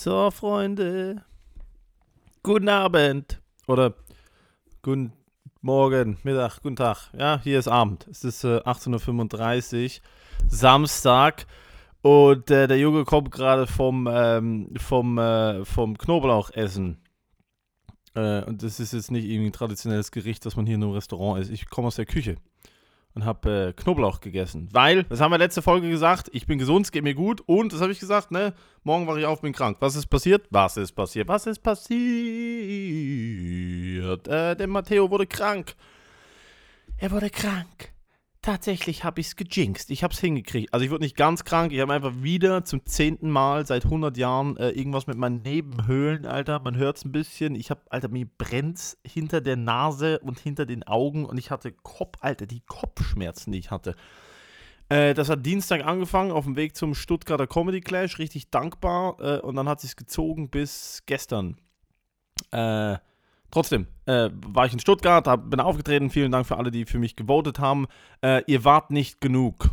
So, Freunde. Guten Abend. Oder guten Morgen, Mittag, guten Tag. Ja, hier ist Abend. Es ist äh, 18.35 Uhr, Samstag. Und äh, der Junge kommt gerade vom, ähm, vom, äh, vom Knoblauchessen. Äh, und das ist jetzt nicht irgendwie ein traditionelles Gericht, das man hier in einem Restaurant isst. Ich komme aus der Küche und habe äh, Knoblauch gegessen. Weil, das haben wir letzte Folge gesagt, ich bin gesund, es geht mir gut und, das habe ich gesagt, ne, morgen wache ich auf, bin krank. Was ist passiert? Was ist passiert? Was ist passiert? Äh, der Matteo wurde krank. Er wurde krank. Tatsächlich habe ich es gejinxt. Ich habe es hingekriegt. Also ich wurde nicht ganz krank. Ich habe einfach wieder zum zehnten Mal seit 100 Jahren äh, irgendwas mit meinen Nebenhöhlen, Alter. Man hört es ein bisschen. Ich habe, Alter, mir brennt hinter der Nase und hinter den Augen. Und ich hatte Kopf, Alter, die Kopfschmerzen, die ich hatte. Äh, das hat Dienstag angefangen auf dem Weg zum Stuttgarter Comedy Clash. Richtig dankbar. Äh, und dann hat es gezogen bis gestern. Äh, Trotzdem äh, war ich in Stuttgart, hab, bin aufgetreten. Vielen Dank für alle, die für mich gewotet haben. Äh, ihr wart nicht genug.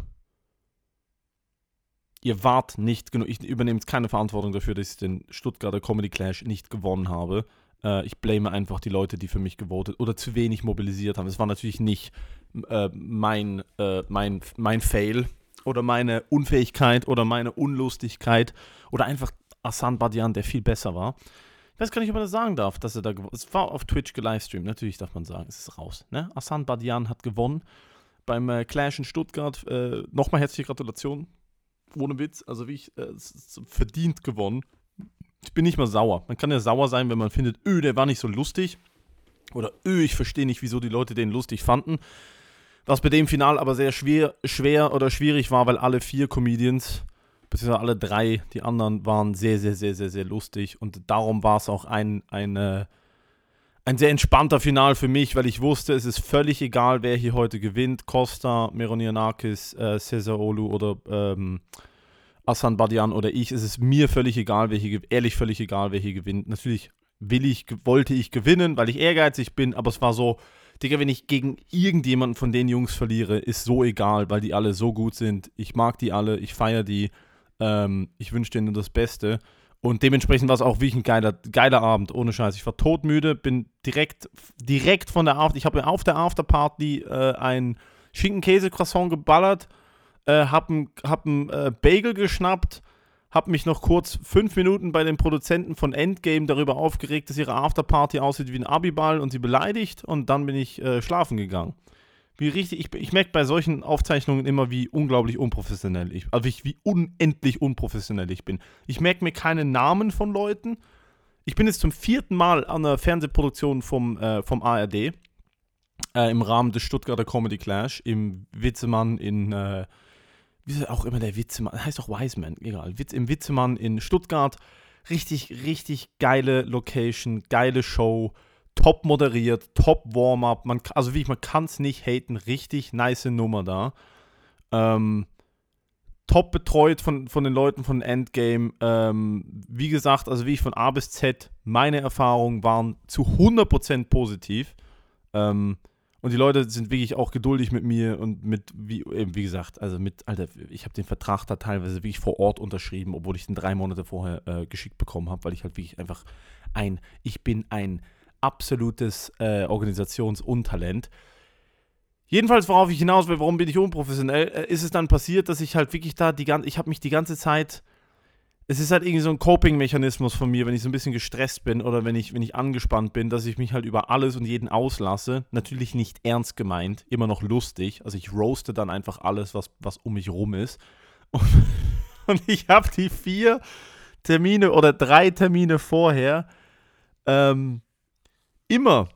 Ihr wart nicht genug. Ich übernehme jetzt keine Verantwortung dafür, dass ich den Stuttgarter Comedy Clash nicht gewonnen habe. Äh, ich blame einfach die Leute, die für mich gewotet oder zu wenig mobilisiert haben. Es war natürlich nicht äh, mein, äh, mein, mein Fail oder meine Unfähigkeit oder meine Unlustigkeit oder einfach Asan Badian, der viel besser war. Ich weiß gar nicht, ob man das sagen darf, dass er da gewonnen Es war auf Twitch gelivestreamt. Natürlich darf man sagen, es ist raus. Ne? Asan Badian hat gewonnen beim äh, Clash in Stuttgart. Äh, Nochmal herzliche Gratulation. Ohne Witz. Also, wie ich äh, verdient gewonnen. Ich bin nicht mal sauer. Man kann ja sauer sein, wenn man findet, öh, der war nicht so lustig. Oder öh, ich verstehe nicht, wieso die Leute den lustig fanden. Was bei dem Final aber sehr schwer, schwer oder schwierig war, weil alle vier Comedians beziehungsweise alle drei, die anderen waren sehr, sehr, sehr, sehr, sehr lustig. Und darum war es auch ein, eine, ein sehr entspannter Final für mich, weil ich wusste, es ist völlig egal, wer hier heute gewinnt. Costa, Meronianakis, äh, Cesar Olu oder ähm, Asan Badian oder ich. Es ist mir völlig egal, wer hier, ehrlich völlig egal, wer hier gewinnt. Natürlich will ich, wollte ich gewinnen, weil ich ehrgeizig bin, aber es war so, Digga, wenn ich gegen irgendjemanden von den Jungs verliere, ist so egal, weil die alle so gut sind. Ich mag die alle, ich feiere die. Ähm, ich wünsche dir nur das Beste. Und dementsprechend war es auch wirklich ein geiler, geiler Abend, ohne Scheiß. Ich war todmüde, bin direkt, direkt von der After, ich habe auf der Afterparty äh, ein Schinken-Käse-Croissant geballert, äh, hab einen hab äh, Bagel geschnappt, hab mich noch kurz fünf Minuten bei den Produzenten von Endgame darüber aufgeregt, dass ihre Afterparty aussieht wie ein Abiball und sie beleidigt und dann bin ich äh, schlafen gegangen wie richtig, ich, ich merke bei solchen Aufzeichnungen immer, wie unglaublich unprofessionell ich, also wie, wie unendlich unprofessionell ich bin. Ich merke mir keine Namen von Leuten. Ich bin jetzt zum vierten Mal an einer Fernsehproduktion vom, äh, vom ARD äh, im Rahmen des Stuttgarter Comedy Clash im Witzemann in, äh, wie ist auch immer der Witzemann, heißt auch Wiseman, egal, Witz, im Witzemann in Stuttgart. Richtig, richtig geile Location, geile Show top moderiert, top Warm-up. also wie ich, man kann es nicht haten. Richtig nice Nummer da. Ähm, top betreut von, von den Leuten von Endgame. Ähm, wie gesagt, also wie ich von A bis Z, meine Erfahrungen waren zu 100% positiv. Ähm, und die Leute sind wirklich auch geduldig mit mir und mit, wie, eben wie gesagt, also mit, Alter, ich habe den Vertrag da teilweise wirklich vor Ort unterschrieben, obwohl ich den drei Monate vorher äh, geschickt bekommen habe, weil ich halt wirklich einfach ein, ich bin ein absolutes äh, Organisationsuntalent. Jedenfalls, worauf ich hinaus will, warum bin ich unprofessionell, äh, ist es dann passiert, dass ich halt wirklich da die ganze, ich habe mich die ganze Zeit, es ist halt irgendwie so ein Coping-Mechanismus von mir, wenn ich so ein bisschen gestresst bin oder wenn ich, wenn ich angespannt bin, dass ich mich halt über alles und jeden auslasse. Natürlich nicht ernst gemeint, immer noch lustig. Also ich roaste dann einfach alles, was, was um mich rum ist. Und, und ich habe die vier Termine oder drei Termine vorher ähm, immer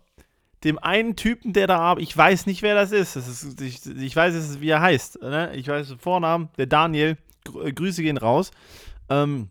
dem einen Typen, der da, ich weiß nicht, wer das ist. Das ist ich, ich, weiß es, wie er heißt. Ne? Ich weiß den Vornamen, der Daniel. Grüße gehen raus. Ähm,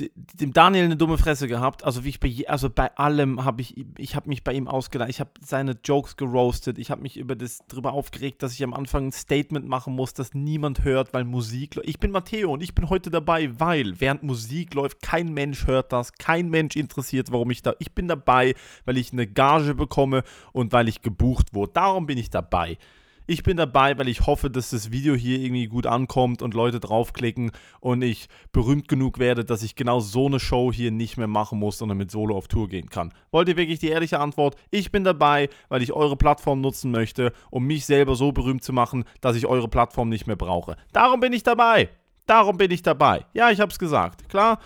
dem Daniel eine dumme Fresse gehabt. Also wie ich bei, also bei allem habe ich, ich habe mich bei ihm ausgelacht. Ich habe seine Jokes geroastet. Ich habe mich über das drüber aufgeregt, dass ich am Anfang ein Statement machen muss, das niemand hört, weil Musik. Ich bin Matteo und ich bin heute dabei, weil während Musik läuft, kein Mensch hört das, kein Mensch interessiert, warum ich da. Ich bin dabei, weil ich eine Gage bekomme und weil ich gebucht wurde. Darum bin ich dabei. Ich bin dabei, weil ich hoffe, dass das Video hier irgendwie gut ankommt und Leute draufklicken und ich berühmt genug werde, dass ich genau so eine Show hier nicht mehr machen muss, sondern mit Solo auf Tour gehen kann. Wollt ihr wirklich die ehrliche Antwort? Ich bin dabei, weil ich eure Plattform nutzen möchte, um mich selber so berühmt zu machen, dass ich eure Plattform nicht mehr brauche. Darum bin ich dabei. Darum bin ich dabei. Ja, ich hab's gesagt. Klar.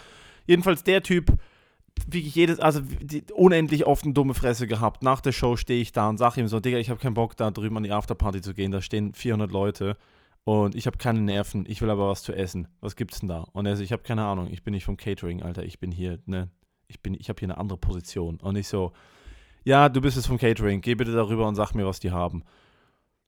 Jedenfalls der Typ, wirklich jedes, also unendlich oft eine dumme Fresse gehabt. Nach der Show stehe ich da und sage ihm so, Digga, ich habe keinen Bock da drüben an die Afterparty zu gehen. Da stehen 400 Leute und ich habe keine Nerven. Ich will aber was zu essen. Was gibt's denn da? Und er so, ich habe keine Ahnung. Ich bin nicht vom Catering, Alter. Ich bin hier, ne? Ich bin, ich habe hier eine andere Position. Und ich so, ja, du bist jetzt vom Catering. Geh bitte darüber und sag mir, was die haben.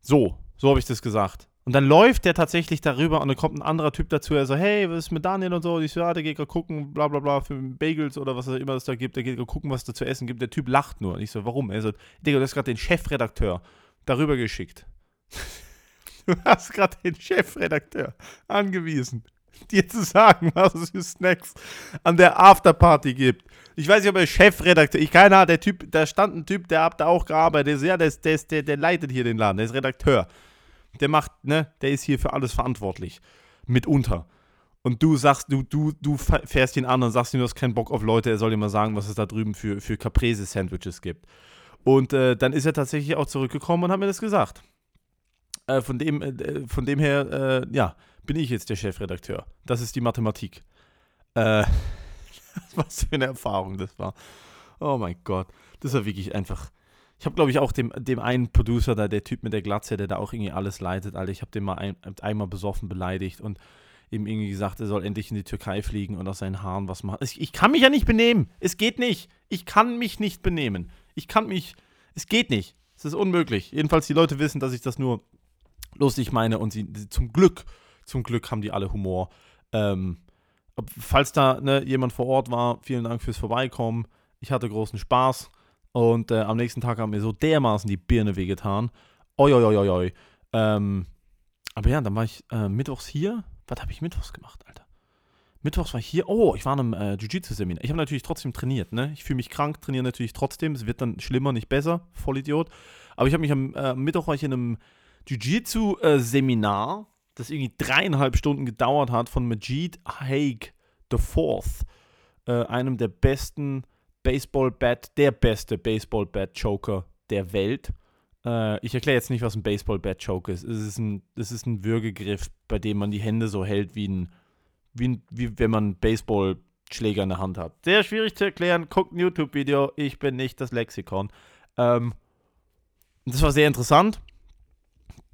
So, so habe ich das gesagt. Und dann läuft der tatsächlich darüber und dann kommt ein anderer Typ dazu, er so, hey, was ist mit Daniel und so? Und ich so, ja, der geht gerade gucken, bla bla bla, für Bagels oder was immer es da gibt, der geht gerade gucken, was es da zu essen gibt. Der Typ lacht nur. Und ich so, warum? Er so, Digga, du hast gerade den Chefredakteur darüber geschickt. du hast gerade den Chefredakteur angewiesen, dir zu sagen, was es für Snacks an der Afterparty gibt. Ich weiß nicht, ob er Chefredakteur, ich keine Ahnung, der Typ, da stand ein Typ, der hat da auch gearbeitet, der ist, ja, der, der, der, der leitet hier den Laden, der ist Redakteur der macht, ne, der ist hier für alles verantwortlich. Mitunter. Und du sagst, du, du, du fährst ihn an und sagst ihm, du hast keinen Bock auf Leute, er soll dir mal sagen, was es da drüben für, für Caprese-Sandwiches gibt. Und äh, dann ist er tatsächlich auch zurückgekommen und hat mir das gesagt. Äh, von, dem, äh, von dem her, äh, ja, bin ich jetzt der Chefredakteur. Das ist die Mathematik. Äh, was für eine Erfahrung das war. Oh mein Gott. Das war wirklich einfach ich habe, glaube ich, auch dem, dem einen Producer da, der Typ mit der Glatze, der da auch irgendwie alles leitet, Alter, ich habe den mal ein, einmal besoffen beleidigt und ihm irgendwie gesagt, er soll endlich in die Türkei fliegen und aus seinen Haaren was machen. Ich, ich kann mich ja nicht benehmen. Es geht nicht. Ich kann mich nicht benehmen. Ich kann mich. Es geht nicht. Es ist unmöglich. Jedenfalls die Leute wissen, dass ich das nur lustig meine und sie zum Glück, zum Glück haben die alle Humor. Ähm, falls da ne, jemand vor Ort war, vielen Dank fürs Vorbeikommen. Ich hatte großen Spaß. Und äh, am nächsten Tag haben mir so dermaßen die Birne wehgetan. Oi, oi, oi, oi. Ähm, aber ja, dann war ich äh, mittwochs hier. Was habe ich mittwochs gemacht, Alter? Mittwochs war ich hier. Oh, ich war in einem äh, Jiu-Jitsu-Seminar. Ich habe natürlich trotzdem trainiert, ne? Ich fühle mich krank, trainiere natürlich trotzdem. Es wird dann schlimmer, nicht besser. Vollidiot. Aber ich habe mich am äh, Mittwoch war ich in einem Jiu-Jitsu-Seminar, das irgendwie dreieinhalb Stunden gedauert hat, von Majid Haig IV, äh, einem der besten Baseball-Bat, der beste Baseball-Bat-Joker der Welt. Äh, ich erkläre jetzt nicht, was ein Baseball-Bat-Joker ist. Es ist ein, es ist ein Würgegriff, bei dem man die Hände so hält, wie, ein, wie, ein, wie wenn man einen Baseballschläger in der Hand hat. Sehr schwierig zu erklären. Guckt ein YouTube-Video. Ich bin nicht das Lexikon. Ähm, das war sehr interessant.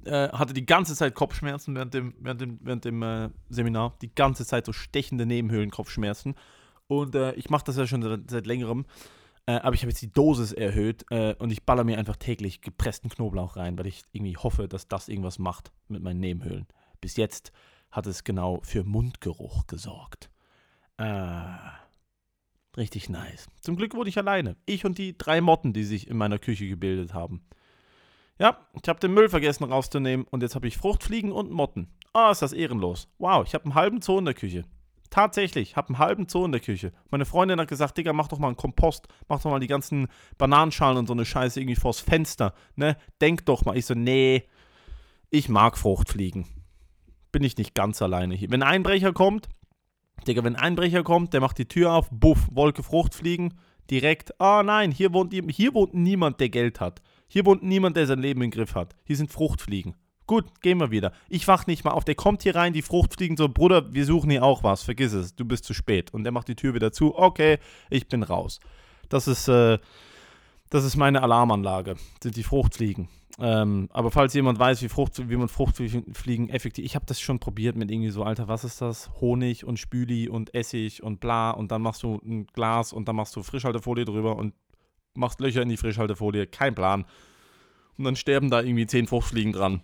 Äh, hatte die ganze Zeit Kopfschmerzen während dem, während dem, während dem äh, Seminar. Die ganze Zeit so stechende Nebenhöhlenkopfschmerzen. Und äh, ich mache das ja schon seit, seit längerem. Äh, aber ich habe jetzt die Dosis erhöht äh, und ich baller mir einfach täglich gepressten Knoblauch rein, weil ich irgendwie hoffe, dass das irgendwas macht mit meinen Nebenhöhlen. Bis jetzt hat es genau für Mundgeruch gesorgt. Äh, richtig nice. Zum Glück wurde ich alleine. Ich und die drei Motten, die sich in meiner Küche gebildet haben. Ja, ich habe den Müll vergessen rauszunehmen und jetzt habe ich Fruchtfliegen und Motten. Ah, oh, ist das ehrenlos. Wow, ich habe einen halben Zoo in der Küche. Tatsächlich, habe einen halben Zoo in der Küche. Meine Freundin hat gesagt, Digga, mach doch mal einen Kompost, mach doch mal die ganzen Bananenschalen und so eine Scheiße irgendwie vors Fenster, ne? Denk doch mal. Ich so, nee, ich mag Fruchtfliegen. Bin ich nicht ganz alleine hier. Wenn ein Einbrecher kommt, Digga, wenn ein Einbrecher kommt, der macht die Tür auf, buff, Wolke Fruchtfliegen, direkt, ah oh nein, hier wohnt, hier wohnt niemand, der Geld hat. Hier wohnt niemand, der sein Leben im Griff hat. Hier sind Fruchtfliegen. Gut, gehen wir wieder. Ich wach nicht mal auf. Der kommt hier rein, die Frucht fliegen so, Bruder, wir suchen hier auch was. Vergiss es, du bist zu spät. Und der macht die Tür wieder zu. Okay, ich bin raus. Das ist, äh, das ist meine Alarmanlage, sind die Fruchtfliegen. Ähm, aber falls jemand weiß, wie, Frucht, wie man Fruchtfliegen effektiv. Ich habe das schon probiert mit irgendwie so, Alter, was ist das? Honig und Spüli und Essig und bla. Und dann machst du ein Glas und dann machst du Frischhaltefolie drüber und machst Löcher in die Frischhaltefolie. Kein Plan. Und dann sterben da irgendwie zehn Fruchtfliegen dran.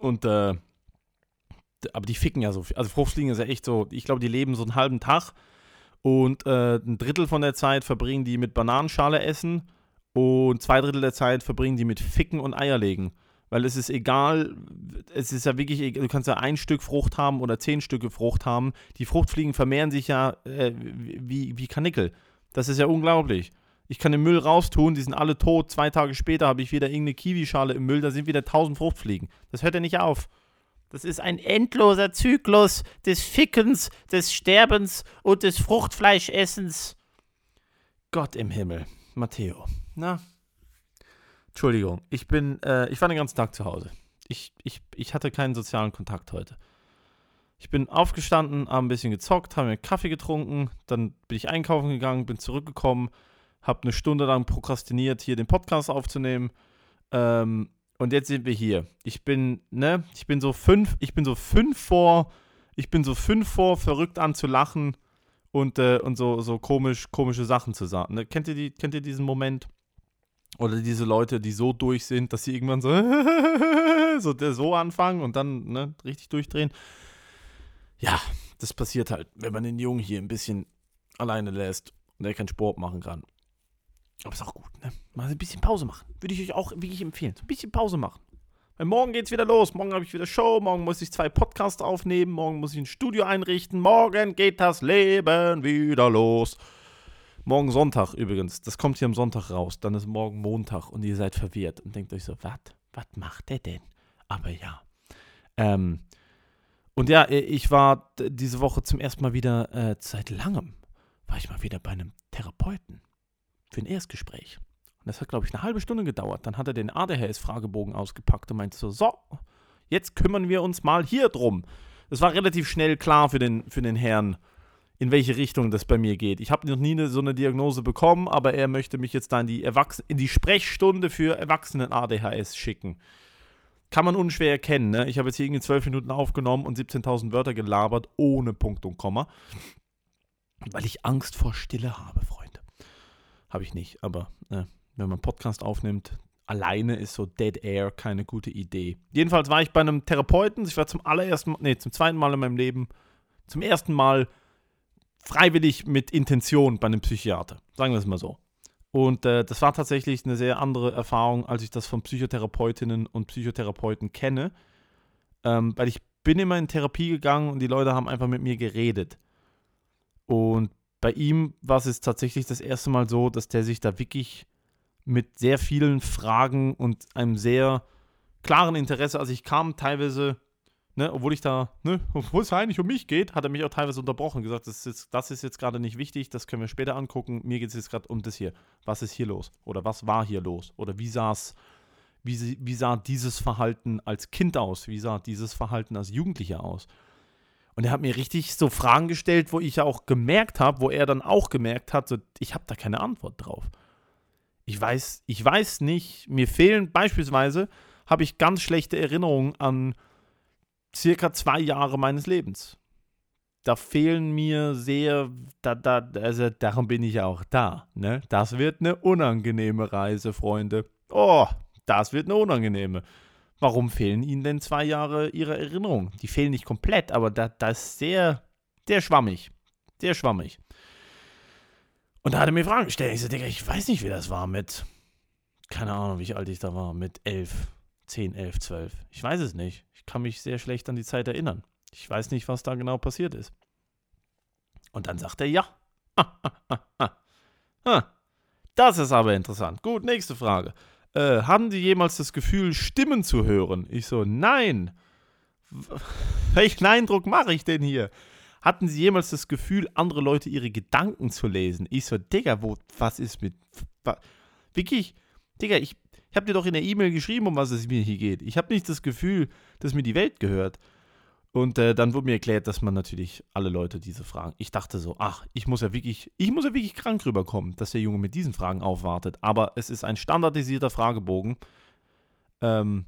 Und, äh, aber die ficken ja so viel. Also Fruchtfliegen ist ja echt so, ich glaube, die leben so einen halben Tag und äh, ein Drittel von der Zeit verbringen die mit Bananenschale essen und zwei Drittel der Zeit verbringen die mit Ficken und Eierlegen. Weil es ist egal, es ist ja wirklich, du kannst ja ein Stück Frucht haben oder zehn Stücke Frucht haben. Die Fruchtfliegen vermehren sich ja äh, wie, wie Kanickel. Das ist ja unglaublich. Ich kann den Müll raustun, die sind alle tot. Zwei Tage später habe ich wieder irgendeine Kiwischale im Müll, da sind wieder tausend Fruchtfliegen. Das hört ja nicht auf. Das ist ein endloser Zyklus des Fickens, des Sterbens und des Fruchtfleischessens. Gott im Himmel. Matteo. Na? Entschuldigung, ich bin, äh, ich war den ganzen Tag zu Hause. Ich, ich, ich hatte keinen sozialen Kontakt heute. Ich bin aufgestanden, habe ein bisschen gezockt, habe mir Kaffee getrunken, dann bin ich einkaufen gegangen, bin zurückgekommen, habe eine Stunde lang prokrastiniert, hier den Podcast aufzunehmen. Ähm, und jetzt sind wir hier. Ich bin, ne, ich bin so fünf, ich bin so fünf vor, ich bin so fünf vor, verrückt an zu lachen und, äh, und so, so komisch, komische Sachen zu sagen. Ne? Kennt, ihr die, kennt ihr diesen Moment? Oder diese Leute, die so durch sind, dass sie irgendwann so, so, so anfangen und dann ne, richtig durchdrehen. Ja, das passiert halt, wenn man den Jungen hier ein bisschen alleine lässt und er keinen Sport machen kann. Aber ist auch gut, ne? Mal ein bisschen Pause machen. Würde ich euch auch wirklich empfehlen. So ein bisschen Pause machen. Weil morgen geht's wieder los. Morgen habe ich wieder Show. Morgen muss ich zwei Podcasts aufnehmen. Morgen muss ich ein Studio einrichten. Morgen geht das Leben wieder los. Morgen Sonntag übrigens. Das kommt hier am Sonntag raus. Dann ist morgen Montag und ihr seid verwirrt und denkt euch so, was? Was macht der denn? Aber ja. Ähm, und ja, ich war diese Woche zum ersten Mal wieder, äh, seit langem, war ich mal wieder bei einem Therapeuten für ein Erstgespräch. Und das hat, glaube ich, eine halbe Stunde gedauert. Dann hat er den ADHS-Fragebogen ausgepackt und meinte so, so, jetzt kümmern wir uns mal hier drum. Es war relativ schnell klar für den, für den Herrn, in welche Richtung das bei mir geht. Ich habe noch nie eine, so eine Diagnose bekommen, aber er möchte mich jetzt da in die, Erwachs in die Sprechstunde für Erwachsenen-ADHS schicken. Kann man unschwer erkennen. Ne? Ich habe jetzt hier irgendwie zwölf Minuten aufgenommen und 17.000 Wörter gelabert, ohne Punkt und Komma. Weil ich Angst vor Stille habe, Freunde. Habe ich nicht, aber äh, wenn man Podcast aufnimmt, alleine ist so Dead Air keine gute Idee. Jedenfalls war ich bei einem Therapeuten. Ich war zum allerersten, nee, zum zweiten Mal in meinem Leben, zum ersten Mal freiwillig mit Intention bei einem Psychiater. Sagen wir es mal so. Und äh, das war tatsächlich eine sehr andere Erfahrung, als ich das von Psychotherapeutinnen und Psychotherapeuten kenne. Ähm, weil ich bin immer in Therapie gegangen und die Leute haben einfach mit mir geredet. Und bei ihm war es tatsächlich das erste Mal so, dass der sich da wirklich mit sehr vielen Fragen und einem sehr klaren Interesse, also ich kam teilweise, ne, obwohl ich da, ne, obwohl es eigentlich um mich geht, hat er mich auch teilweise unterbrochen gesagt, das ist jetzt, das jetzt gerade nicht wichtig, das können wir später angucken, mir geht es jetzt gerade um das hier. Was ist hier los? Oder was war hier los? Oder wie sah es, wie, wie sah dieses Verhalten als Kind aus? Wie sah dieses Verhalten als Jugendlicher aus? Und er hat mir richtig so Fragen gestellt, wo ich ja auch gemerkt habe, wo er dann auch gemerkt hat, so, ich habe da keine Antwort drauf. Ich weiß, ich weiß nicht, mir fehlen beispielsweise, habe ich ganz schlechte Erinnerungen an circa zwei Jahre meines Lebens. Da fehlen mir sehr, da, da, also darum bin ich auch da. Ne? Das wird eine unangenehme Reise, Freunde. Oh, das wird eine unangenehme. Warum fehlen Ihnen denn zwei Jahre Ihrer Erinnerung? Die fehlen nicht komplett, aber das da ist sehr, sehr schwammig. Sehr schwammig. Und da hat er mir Fragen gestellt. Ich so, Digga, ich weiß nicht, wie das war mit, keine Ahnung, wie alt ich da war, mit elf, zehn, elf, zwölf. Ich weiß es nicht. Ich kann mich sehr schlecht an die Zeit erinnern. Ich weiß nicht, was da genau passiert ist. Und dann sagt er ja. Das ist aber interessant. Gut, nächste Frage äh, haben Sie jemals das Gefühl, Stimmen zu hören? Ich so, nein. Welchen Eindruck mache ich denn hier? Hatten Sie jemals das Gefühl, andere Leute ihre Gedanken zu lesen? Ich so, Digga, wo, was ist mit. Was, wirklich, Digga, ich, ich habe dir doch in der E-Mail geschrieben, um was es mir hier geht. Ich habe nicht das Gefühl, dass mir die Welt gehört. Und äh, dann wurde mir erklärt, dass man natürlich alle Leute diese Fragen. Ich dachte so, ach, ich muss ja wirklich, ich muss ja wirklich krank rüberkommen, dass der Junge mit diesen Fragen aufwartet. Aber es ist ein standardisierter Fragebogen. Ähm,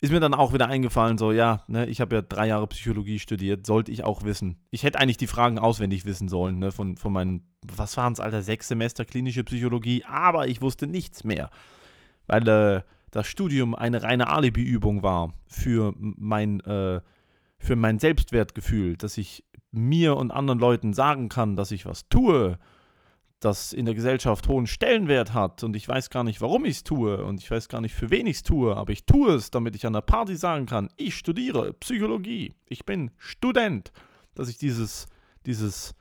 ist mir dann auch wieder eingefallen, so, ja, ne, ich habe ja drei Jahre Psychologie studiert, sollte ich auch wissen. Ich hätte eigentlich die Fragen auswendig wissen sollen, ne, von, von meinen, was waren es, Alter, sechs Semester klinische Psychologie, aber ich wusste nichts mehr. Weil äh, das Studium eine reine Alibi-Übung war für mein, äh, für mein Selbstwertgefühl, dass ich mir und anderen Leuten sagen kann, dass ich was tue, das in der Gesellschaft hohen Stellenwert hat. Und ich weiß gar nicht, warum ich es tue. Und ich weiß gar nicht, für wen ich es tue, aber ich tue es, damit ich an der Party sagen kann, ich studiere Psychologie, ich bin Student, dass ich dieses, dieses,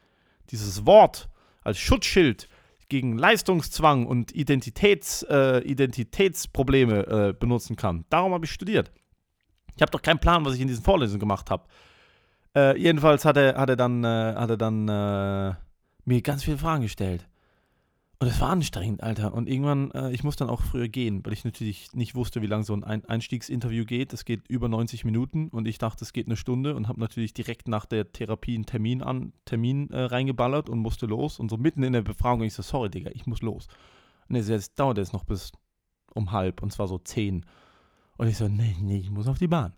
dieses Wort als Schutzschild gegen Leistungszwang und Identitäts, äh, Identitätsprobleme äh, benutzen kann. Darum habe ich studiert. Ich habe doch keinen Plan, was ich in diesen Vorlesungen gemacht habe. Äh, jedenfalls hat er, hat er dann, äh, hat er dann äh, mir ganz viele Fragen gestellt. Und es war anstrengend, Alter. Und irgendwann, äh, ich muss dann auch früher gehen, weil ich natürlich nicht wusste, wie lange so ein Einstiegsinterview geht. Es geht über 90 Minuten und ich dachte, es geht eine Stunde und habe natürlich direkt nach der Therapie einen Termin, an, Termin äh, reingeballert und musste los. Und so mitten in der Befragung, ich so, sorry, Digga, ich muss los. Und jetzt dauert es noch bis um halb und zwar so zehn. Und ich so, nee, nee, ich muss auf die Bahn.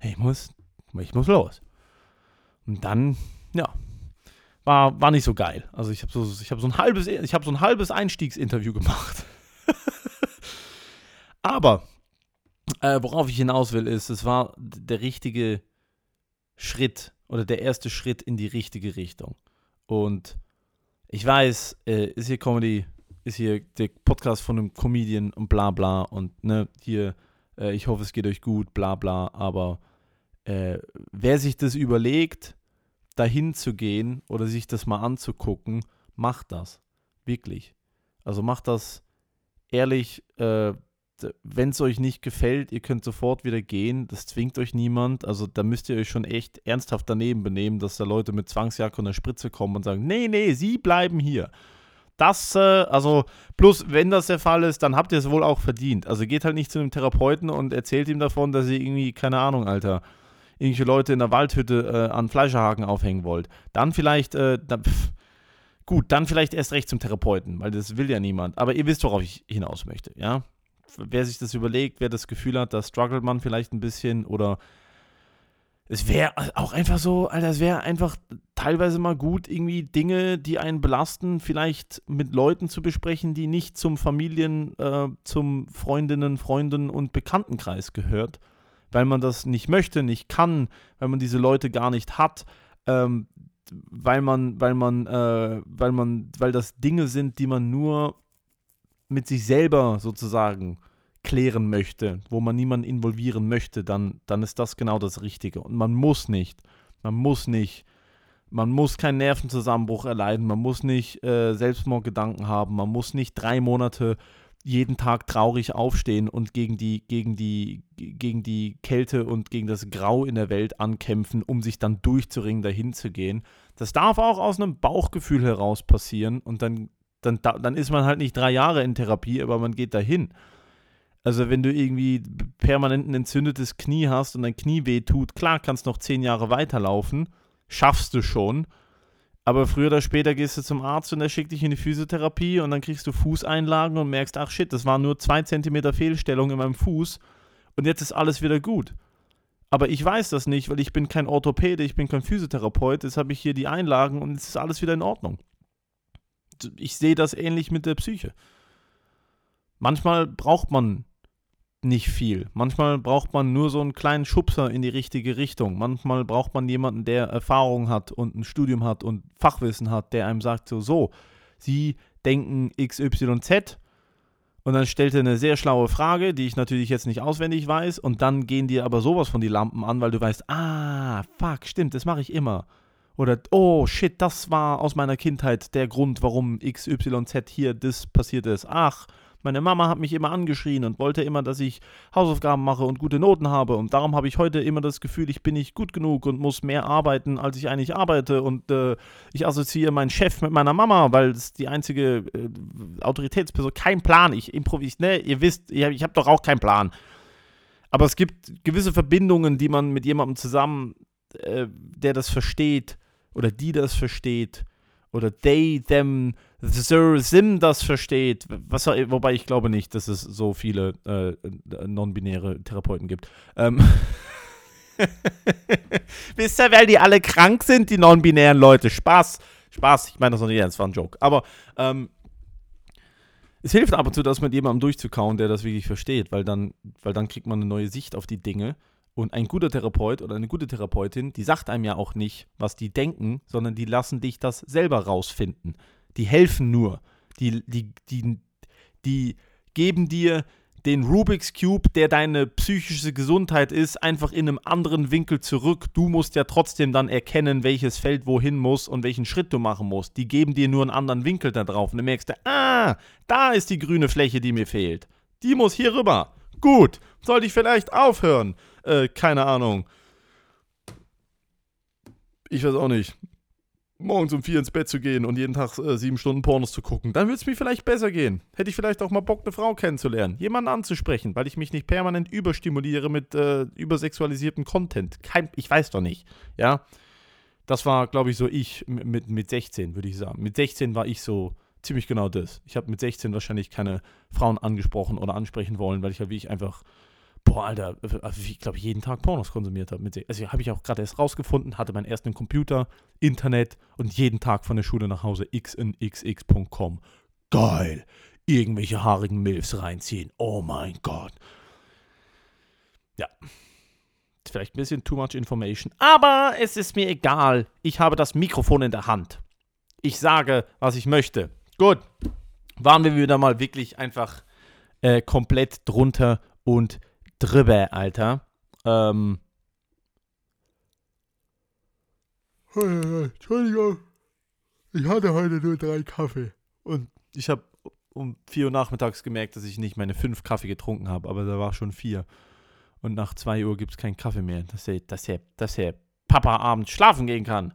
Ich muss, ich muss los. Und dann, ja, war, war nicht so geil. Also ich habe so, hab so ein halbes, ich habe so ein halbes Einstiegsinterview gemacht. Aber äh, worauf ich hinaus will, ist, es war der richtige Schritt oder der erste Schritt in die richtige Richtung. Und ich weiß, äh, ist hier Comedy, ist hier der Podcast von einem Comedian und bla bla und ne, hier, äh, ich hoffe, es geht euch gut, bla bla, aber äh, wer sich das überlegt, dahin zu gehen oder sich das mal anzugucken, macht das. Wirklich. Also macht das ehrlich. Äh, Wenn es euch nicht gefällt, ihr könnt sofort wieder gehen. Das zwingt euch niemand. Also da müsst ihr euch schon echt ernsthaft daneben benehmen, dass da Leute mit Zwangsjacke und einer Spritze kommen und sagen, nee, nee, sie bleiben hier. Das, äh, also, plus, wenn das der Fall ist, dann habt ihr es wohl auch verdient. Also geht halt nicht zu einem Therapeuten und erzählt ihm davon, dass ihr irgendwie, keine Ahnung, Alter, irgendwelche Leute in der Waldhütte äh, an Fleischerhaken aufhängen wollt, dann vielleicht, äh, dann, pff, gut, dann vielleicht erst recht zum Therapeuten, weil das will ja niemand. Aber ihr wisst, worauf ich hinaus möchte, ja? Wer sich das überlegt, wer das Gefühl hat, da struggelt man vielleicht ein bisschen oder es wäre auch einfach so, Alter, es wäre einfach teilweise mal gut, irgendwie Dinge, die einen belasten, vielleicht mit Leuten zu besprechen, die nicht zum Familien, äh, zum Freundinnen, Freunden und Bekanntenkreis gehört weil man das nicht möchte, nicht kann, weil man diese Leute gar nicht hat, ähm, weil man, weil man, äh, weil man, weil das Dinge sind, die man nur mit sich selber sozusagen klären möchte, wo man niemanden involvieren möchte, dann, dann ist das genau das Richtige. Und man muss nicht, man muss nicht, man muss keinen Nervenzusammenbruch erleiden, man muss nicht äh, Selbstmordgedanken haben, man muss nicht drei Monate jeden Tag traurig aufstehen und gegen die, gegen die, gegen die Kälte und gegen das Grau in der Welt ankämpfen, um sich dann durchzuringen, dahin zu gehen. Das darf auch aus einem Bauchgefühl heraus passieren und dann, dann, dann ist man halt nicht drei Jahre in Therapie, aber man geht dahin. Also wenn du irgendwie permanent ein entzündetes Knie hast und dein Knie weh tut, klar kannst du noch zehn Jahre weiterlaufen, schaffst du schon, aber früher oder später gehst du zum Arzt und er schickt dich in die Physiotherapie und dann kriegst du Fußeinlagen und merkst, ach shit, das war nur zwei Zentimeter Fehlstellung in meinem Fuß und jetzt ist alles wieder gut. Aber ich weiß das nicht, weil ich bin kein Orthopäde, ich bin kein Physiotherapeut, jetzt habe ich hier die Einlagen und es ist alles wieder in Ordnung. Ich sehe das ähnlich mit der Psyche. Manchmal braucht man nicht viel. Manchmal braucht man nur so einen kleinen Schubser in die richtige Richtung. Manchmal braucht man jemanden, der Erfahrung hat und ein Studium hat und Fachwissen hat, der einem sagt so, so, Sie denken XYZ und dann stellt er eine sehr schlaue Frage, die ich natürlich jetzt nicht auswendig weiß und dann gehen dir aber sowas von die Lampen an, weil du weißt, ah, fuck, stimmt, das mache ich immer. Oder, oh shit, das war aus meiner Kindheit der Grund, warum XYZ hier das passiert ist. Ach, meine Mama hat mich immer angeschrien und wollte immer, dass ich Hausaufgaben mache und gute Noten habe. Und darum habe ich heute immer das Gefühl, ich bin nicht gut genug und muss mehr arbeiten, als ich eigentlich arbeite. Und äh, ich assoziiere meinen Chef mit meiner Mama, weil es die einzige äh, Autoritätsperson. Kein Plan. Ich improvisiere. Ne, ihr wisst, ich, habe doch auch keinen Plan. Aber es gibt gewisse Verbindungen, die man mit jemandem zusammen, äh, der das versteht oder die das versteht oder they, them, Sir Sim das versteht, was, wobei ich glaube nicht, dass es so viele äh, non-binäre Therapeuten gibt. Ähm Wisst ihr, weil die alle krank sind, die non-binären Leute? Spaß, Spaß, ich meine das noch nicht ernst, war ein Joke. Aber ähm, es hilft ab und zu, das mit jemandem durchzukauen, der das wirklich versteht, weil dann, weil dann kriegt man eine neue Sicht auf die Dinge. Und ein guter Therapeut oder eine gute Therapeutin, die sagt einem ja auch nicht, was die denken, sondern die lassen dich das selber rausfinden die helfen nur. Die, die, die, die geben dir den Rubik's Cube, der deine psychische Gesundheit ist, einfach in einem anderen Winkel zurück. Du musst ja trotzdem dann erkennen, welches Feld wohin muss und welchen Schritt du machen musst. Die geben dir nur einen anderen Winkel da drauf und dann merkst du, ah, da ist die grüne Fläche, die mir fehlt. Die muss hier rüber. Gut, sollte ich vielleicht aufhören? Äh, keine Ahnung. Ich weiß auch nicht morgens um vier ins Bett zu gehen und jeden Tag äh, sieben Stunden Pornos zu gucken, dann würde es mir vielleicht besser gehen. Hätte ich vielleicht auch mal Bock, eine Frau kennenzulernen, jemanden anzusprechen, weil ich mich nicht permanent überstimuliere mit äh, übersexualisiertem Content. Kein, ich weiß doch nicht, ja. Das war, glaube ich, so ich mit, mit 16, würde ich sagen. Mit 16 war ich so ziemlich genau das. Ich habe mit 16 wahrscheinlich keine Frauen angesprochen oder ansprechen wollen, weil ich ja wie ich einfach boah, Alter, also ich glaube, jeden Tag Pornos konsumiert habe. Also habe ich auch gerade erst rausgefunden, hatte meinen ersten Computer, Internet und jeden Tag von der Schule nach Hause xnxx.com. Geil. Irgendwelche haarigen Milfs reinziehen. Oh mein Gott. Ja. Vielleicht ein bisschen too much information, aber es ist mir egal. Ich habe das Mikrofon in der Hand. Ich sage, was ich möchte. Gut. Waren wir wieder mal wirklich einfach äh, komplett drunter und drüber, Alter. Ähm. Entschuldigung. Ich hatte heute nur drei Kaffee. Und ich habe um 4 Uhr nachmittags gemerkt, dass ich nicht meine fünf Kaffee getrunken habe, aber da war schon vier. Und nach 2 Uhr gibt es keinen Kaffee mehr. Dass der, dass, der, dass der Papa abends schlafen gehen kann.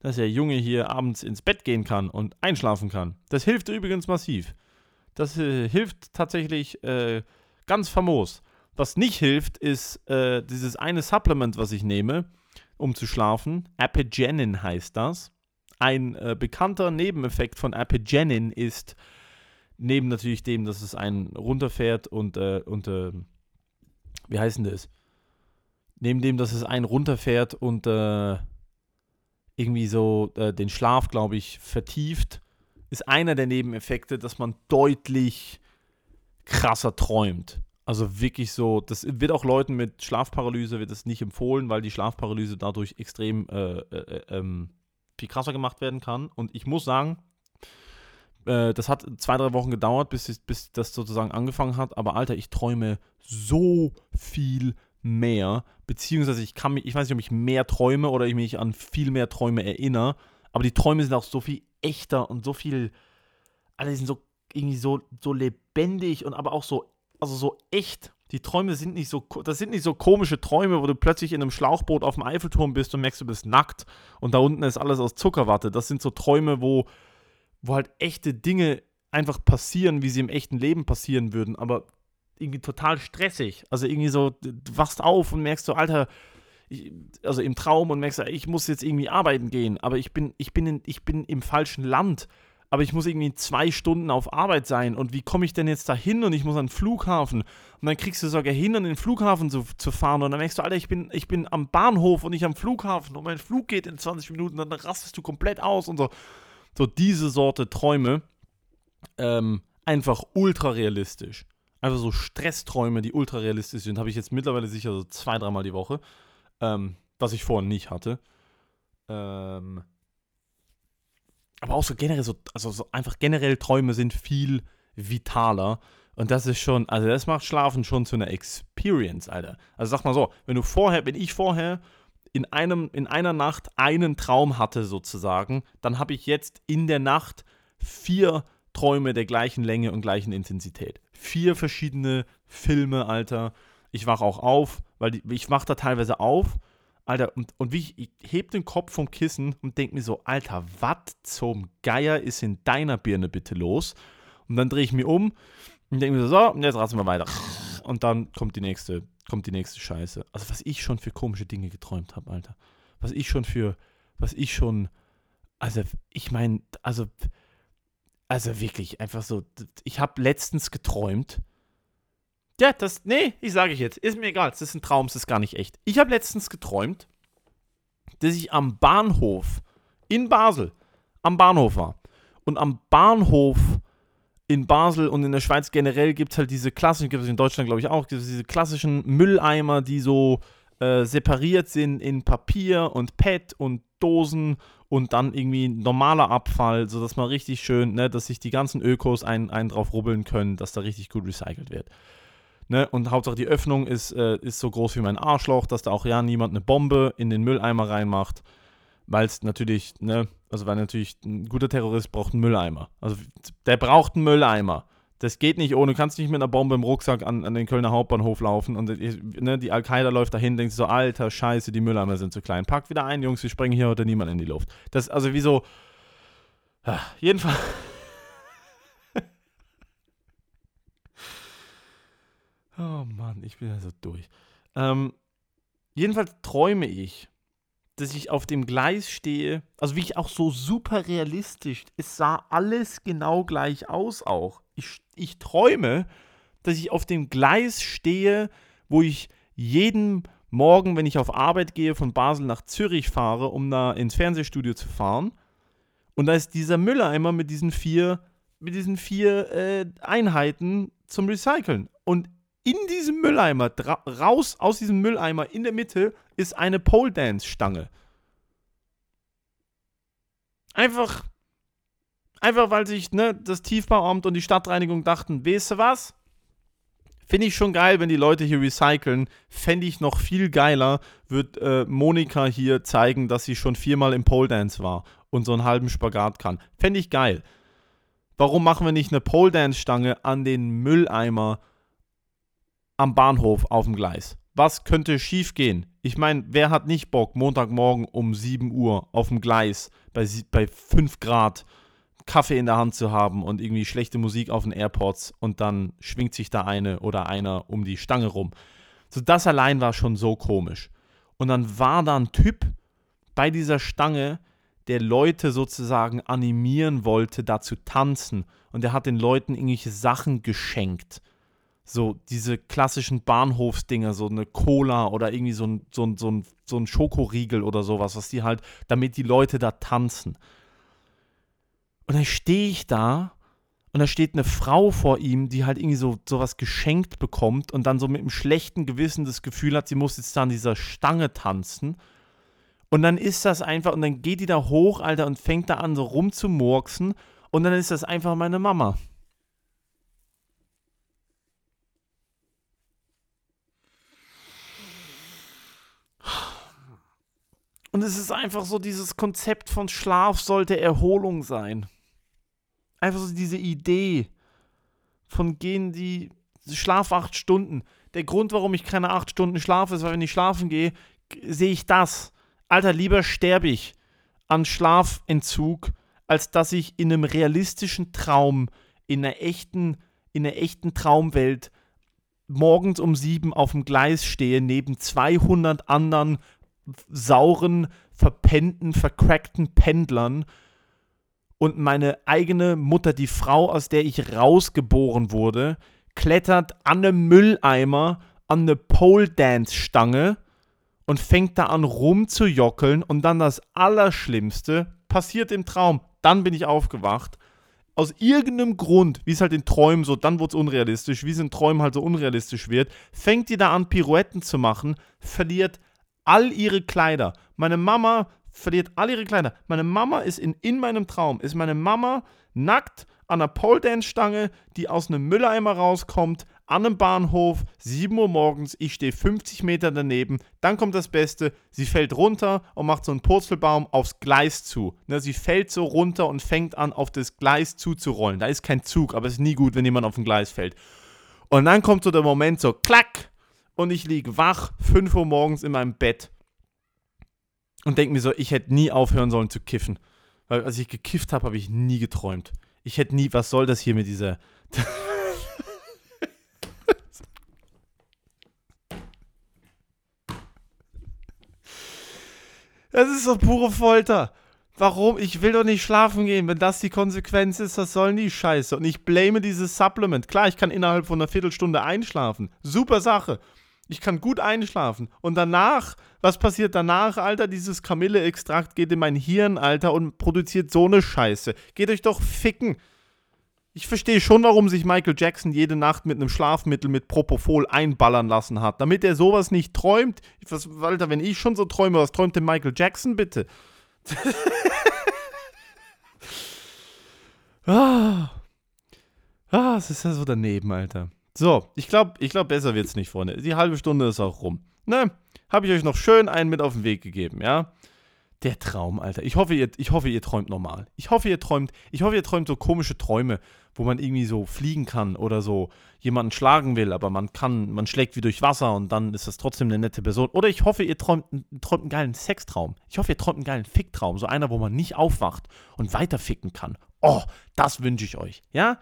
Dass der Junge hier abends ins Bett gehen kann und einschlafen kann. Das hilft übrigens massiv. Das äh, hilft tatsächlich äh, ganz famos. Was nicht hilft, ist äh, dieses eine Supplement, was ich nehme, um zu schlafen. Apigenin heißt das. Ein äh, bekannter Nebeneffekt von Apigenin ist, neben natürlich dem, dass es einen runterfährt und, äh, und äh, wie heißt denn das? Neben dem, dass es einen runterfährt und äh, irgendwie so äh, den Schlaf, glaube ich, vertieft, ist einer der Nebeneffekte, dass man deutlich krasser träumt. Also wirklich so, das wird auch Leuten mit Schlafparalyse wird das nicht empfohlen, weil die Schlafparalyse dadurch extrem äh, äh, ähm, viel krasser gemacht werden kann. Und ich muss sagen, äh, das hat zwei, drei Wochen gedauert, bis, bis das sozusagen angefangen hat. Aber Alter, ich träume so viel mehr. Beziehungsweise ich kann mich, ich weiß nicht, ob ich mehr träume oder ich mich an viel mehr Träume erinnere. Aber die Träume sind auch so viel echter und so viel, alle sind so irgendwie so, so lebendig und aber auch so also so echt. Die Träume sind nicht so, das sind nicht so komische Träume, wo du plötzlich in einem Schlauchboot auf dem Eiffelturm bist und merkst, du bist nackt und da unten ist alles aus Zuckerwatte. Das sind so Träume, wo, wo halt echte Dinge einfach passieren, wie sie im echten Leben passieren würden, aber irgendwie total stressig. Also irgendwie so, du wachst auf und merkst so, Alter, ich, also im Traum und merkst, ich muss jetzt irgendwie arbeiten gehen, aber ich bin, ich bin, in, ich bin im falschen Land aber ich muss irgendwie zwei Stunden auf Arbeit sein. Und wie komme ich denn jetzt da hin und ich muss an den Flughafen. Und dann kriegst du sogar hin, an den Flughafen zu, zu fahren. Und dann merkst du, Alter, ich bin, ich bin am Bahnhof und nicht am Flughafen. Und mein Flug geht in 20 Minuten. Dann rastest du komplett aus und so. So diese Sorte Träume, ähm, einfach ultra realistisch. Einfach so Stressträume, die ultra realistisch sind, habe ich jetzt mittlerweile sicher so zwei, dreimal die Woche, ähm, was ich vorher nicht hatte. Ähm, aber auch so generell so, also so einfach generell Träume sind viel vitaler. Und das ist schon, also das macht Schlafen schon zu einer Experience, Alter. Also sag mal so, wenn du vorher, wenn ich vorher in einem, in einer Nacht einen Traum hatte, sozusagen, dann habe ich jetzt in der Nacht vier Träume der gleichen Länge und gleichen Intensität. Vier verschiedene Filme, Alter. Ich wache auch auf, weil ich wache da teilweise auf Alter, und, und wie ich, ich heb den Kopf vom Kissen und denke mir so, Alter, was zum Geier ist in deiner Birne bitte los? Und dann drehe ich mir um und denke mir so, so, jetzt rasen wir weiter. Und dann kommt die nächste, kommt die nächste Scheiße. Also was ich schon für komische Dinge geträumt habe, Alter. Was ich schon für, was ich schon, also ich meine, also, also wirklich einfach so, ich habe letztens geträumt, ja, das, nee, ich sage ich jetzt. Ist mir egal, es ist ein Traum, es ist gar nicht echt. Ich habe letztens geträumt, dass ich am Bahnhof in Basel, am Bahnhof war. Und am Bahnhof in Basel und in der Schweiz generell gibt es halt diese klassischen, gibt es in Deutschland glaube ich auch, diese klassischen Mülleimer, die so äh, separiert sind in Papier und PET und Dosen und dann irgendwie normaler Abfall, sodass man richtig schön, ne, dass sich die ganzen Ökos einen, einen drauf rubbeln können, dass da richtig gut recycelt wird. Ne? Und Hauptsache die Öffnung ist, äh, ist so groß wie mein Arschloch, dass da auch ja niemand eine Bombe in den Mülleimer reinmacht. Weil es natürlich, ne, also weil natürlich ein guter Terrorist braucht einen Mülleimer. Also der braucht einen Mülleimer. Das geht nicht ohne, du kannst nicht mit einer Bombe im Rucksack an, an den Kölner Hauptbahnhof laufen und ne, die Al-Qaida läuft dahin, denkt so, alter Scheiße, die Mülleimer sind zu klein. Packt wieder ein, Jungs, wir sprengen hier heute niemand in die Luft. Das, also wie so, ja, jedenfalls. oh Mann, ich bin ja so durch. Ähm, jedenfalls träume ich, dass ich auf dem Gleis stehe, also wie ich auch so super realistisch, es sah alles genau gleich aus auch. Ich, ich träume, dass ich auf dem Gleis stehe, wo ich jeden Morgen, wenn ich auf Arbeit gehe, von Basel nach Zürich fahre, um da ins Fernsehstudio zu fahren. Und da ist dieser Mülleimer mit diesen vier, mit diesen vier äh, Einheiten zum Recyceln. Und in diesem Mülleimer, raus aus diesem Mülleimer in der Mitte, ist eine Pole Dance Stange. Einfach, einfach weil sich ne, das Tiefbauamt und die Stadtreinigung dachten, weißt du was? Finde ich schon geil, wenn die Leute hier recyceln. Fände ich noch viel geiler, wird äh, Monika hier zeigen, dass sie schon viermal im Pole Dance war und so einen halben Spagat kann. Fände ich geil. Warum machen wir nicht eine Pole Dance Stange an den Mülleimer am Bahnhof auf dem Gleis. Was könnte schiefgehen? Ich meine, wer hat nicht Bock, Montagmorgen um 7 Uhr auf dem Gleis bei, bei 5 Grad Kaffee in der Hand zu haben und irgendwie schlechte Musik auf den Airports und dann schwingt sich da eine oder einer um die Stange rum. So, das allein war schon so komisch. Und dann war da ein Typ bei dieser Stange, der Leute sozusagen animieren wollte, da zu tanzen. Und der hat den Leuten irgendwelche Sachen geschenkt so diese klassischen Bahnhofsdinger, so eine Cola oder irgendwie so ein, so ein, so ein, so ein Schokoriegel oder sowas, was die halt, damit die Leute da tanzen. Und dann stehe ich da und da steht eine Frau vor ihm, die halt irgendwie so sowas geschenkt bekommt und dann so mit einem schlechten Gewissen das Gefühl hat, sie muss jetzt da an dieser Stange tanzen. Und dann ist das einfach, und dann geht die da hoch, Alter, und fängt da an so rumzumurksen. Und dann ist das einfach meine Mama. Und es ist einfach so dieses Konzept von Schlaf sollte Erholung sein. Einfach so diese Idee von gehen die Schlaf acht Stunden. Der Grund, warum ich keine acht Stunden schlafe, ist, weil wenn ich schlafen gehe, sehe ich das. Alter, lieber sterbe ich an Schlafentzug, als dass ich in einem realistischen Traum, in einer echten, in einer echten Traumwelt morgens um sieben auf dem Gleis stehe, neben 200 anderen sauren, verpennten, vercrackten Pendlern und meine eigene Mutter, die Frau, aus der ich rausgeboren wurde, klettert an einem Mülleimer an eine Pole Dance Stange und fängt da an rumzujockeln und dann das Allerschlimmste passiert im Traum. Dann bin ich aufgewacht. Aus irgendeinem Grund, wie es halt in Träumen so, dann wird es unrealistisch, wie es in Träumen halt so unrealistisch wird, fängt die da an, Pirouetten zu machen, verliert all ihre Kleider. Meine Mama verliert all ihre Kleider. Meine Mama ist in, in meinem Traum, ist meine Mama nackt an einer Pole Dance Stange, die aus einem Mülleimer rauskommt, an einem Bahnhof, 7 Uhr morgens, ich stehe 50 Meter daneben, dann kommt das Beste, sie fällt runter und macht so einen Purzelbaum aufs Gleis zu. Ne, sie fällt so runter und fängt an, auf das Gleis zuzurollen. Da ist kein Zug, aber es ist nie gut, wenn jemand auf ein Gleis fällt. Und dann kommt so der Moment so, klack, und ich liege wach, 5 Uhr morgens in meinem Bett und denke mir so, ich hätte nie aufhören sollen zu kiffen. Weil als ich gekifft habe, habe ich nie geträumt. Ich hätte nie, was soll das hier mit dieser... Das ist doch pure Folter. Warum? Ich will doch nicht schlafen gehen. Wenn das die Konsequenz ist, was soll die Scheiße? Und ich blame dieses Supplement. Klar, ich kann innerhalb von einer Viertelstunde einschlafen. Super Sache. Ich kann gut einschlafen. Und danach, was passiert danach, Alter? Dieses Kamille-Extrakt geht in mein Hirn, Alter, und produziert so eine Scheiße. Geht euch doch ficken. Ich verstehe schon, warum sich Michael Jackson jede Nacht mit einem Schlafmittel mit Propofol einballern lassen hat. Damit er sowas nicht träumt. Was, Alter, wenn ich schon so träume, was träumt denn Michael Jackson bitte? ah. Ah, es ist ja so daneben, Alter. So, ich glaube, ich glaub, besser wird es nicht, Freunde. Die halbe Stunde ist auch rum. Ne? Habe ich euch noch schön einen mit auf den Weg gegeben, ja? Der Traum, Alter. Ich hoffe, ihr, ich hoffe, ihr träumt normal. Ich hoffe, ihr träumt, ich hoffe, ihr träumt so komische Träume, wo man irgendwie so fliegen kann oder so jemanden schlagen will, aber man kann, man schlägt wie durch Wasser und dann ist das trotzdem eine nette Person. Oder ich hoffe, ihr träumt, träumt einen geilen Sextraum. Ich hoffe, ihr träumt einen geilen Ficktraum. So einer, wo man nicht aufwacht und weiter ficken kann. Oh, das wünsche ich euch. Ja?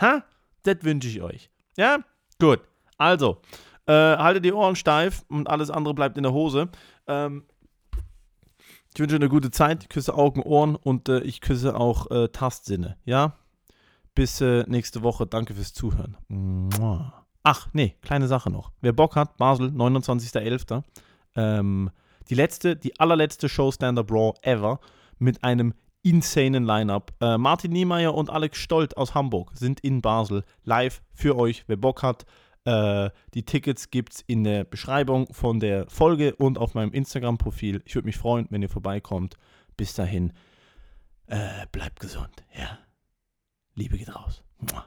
Ha? Das wünsche ich euch. Ja? Gut. Also, äh, haltet die Ohren steif und alles andere bleibt in der Hose. Ähm, ich wünsche eine gute Zeit. Ich küsse Augen, Ohren und äh, ich küsse auch äh, Tastsinne. Ja? Bis äh, nächste Woche. Danke fürs Zuhören. Ach, nee, kleine Sache noch. Wer Bock hat, Basel, 29.11. Ähm, die letzte, die allerletzte Show Stand-Up Raw ever mit einem insanen Line-Up. Äh, Martin Niemeyer und Alex Stolt aus Hamburg sind in Basel live für euch. Wer Bock hat, äh, die Tickets gibt es in der Beschreibung von der Folge und auf meinem Instagram-Profil. Ich würde mich freuen, wenn ihr vorbeikommt. Bis dahin, äh, bleibt gesund. Ja. Liebe geht raus. Mua.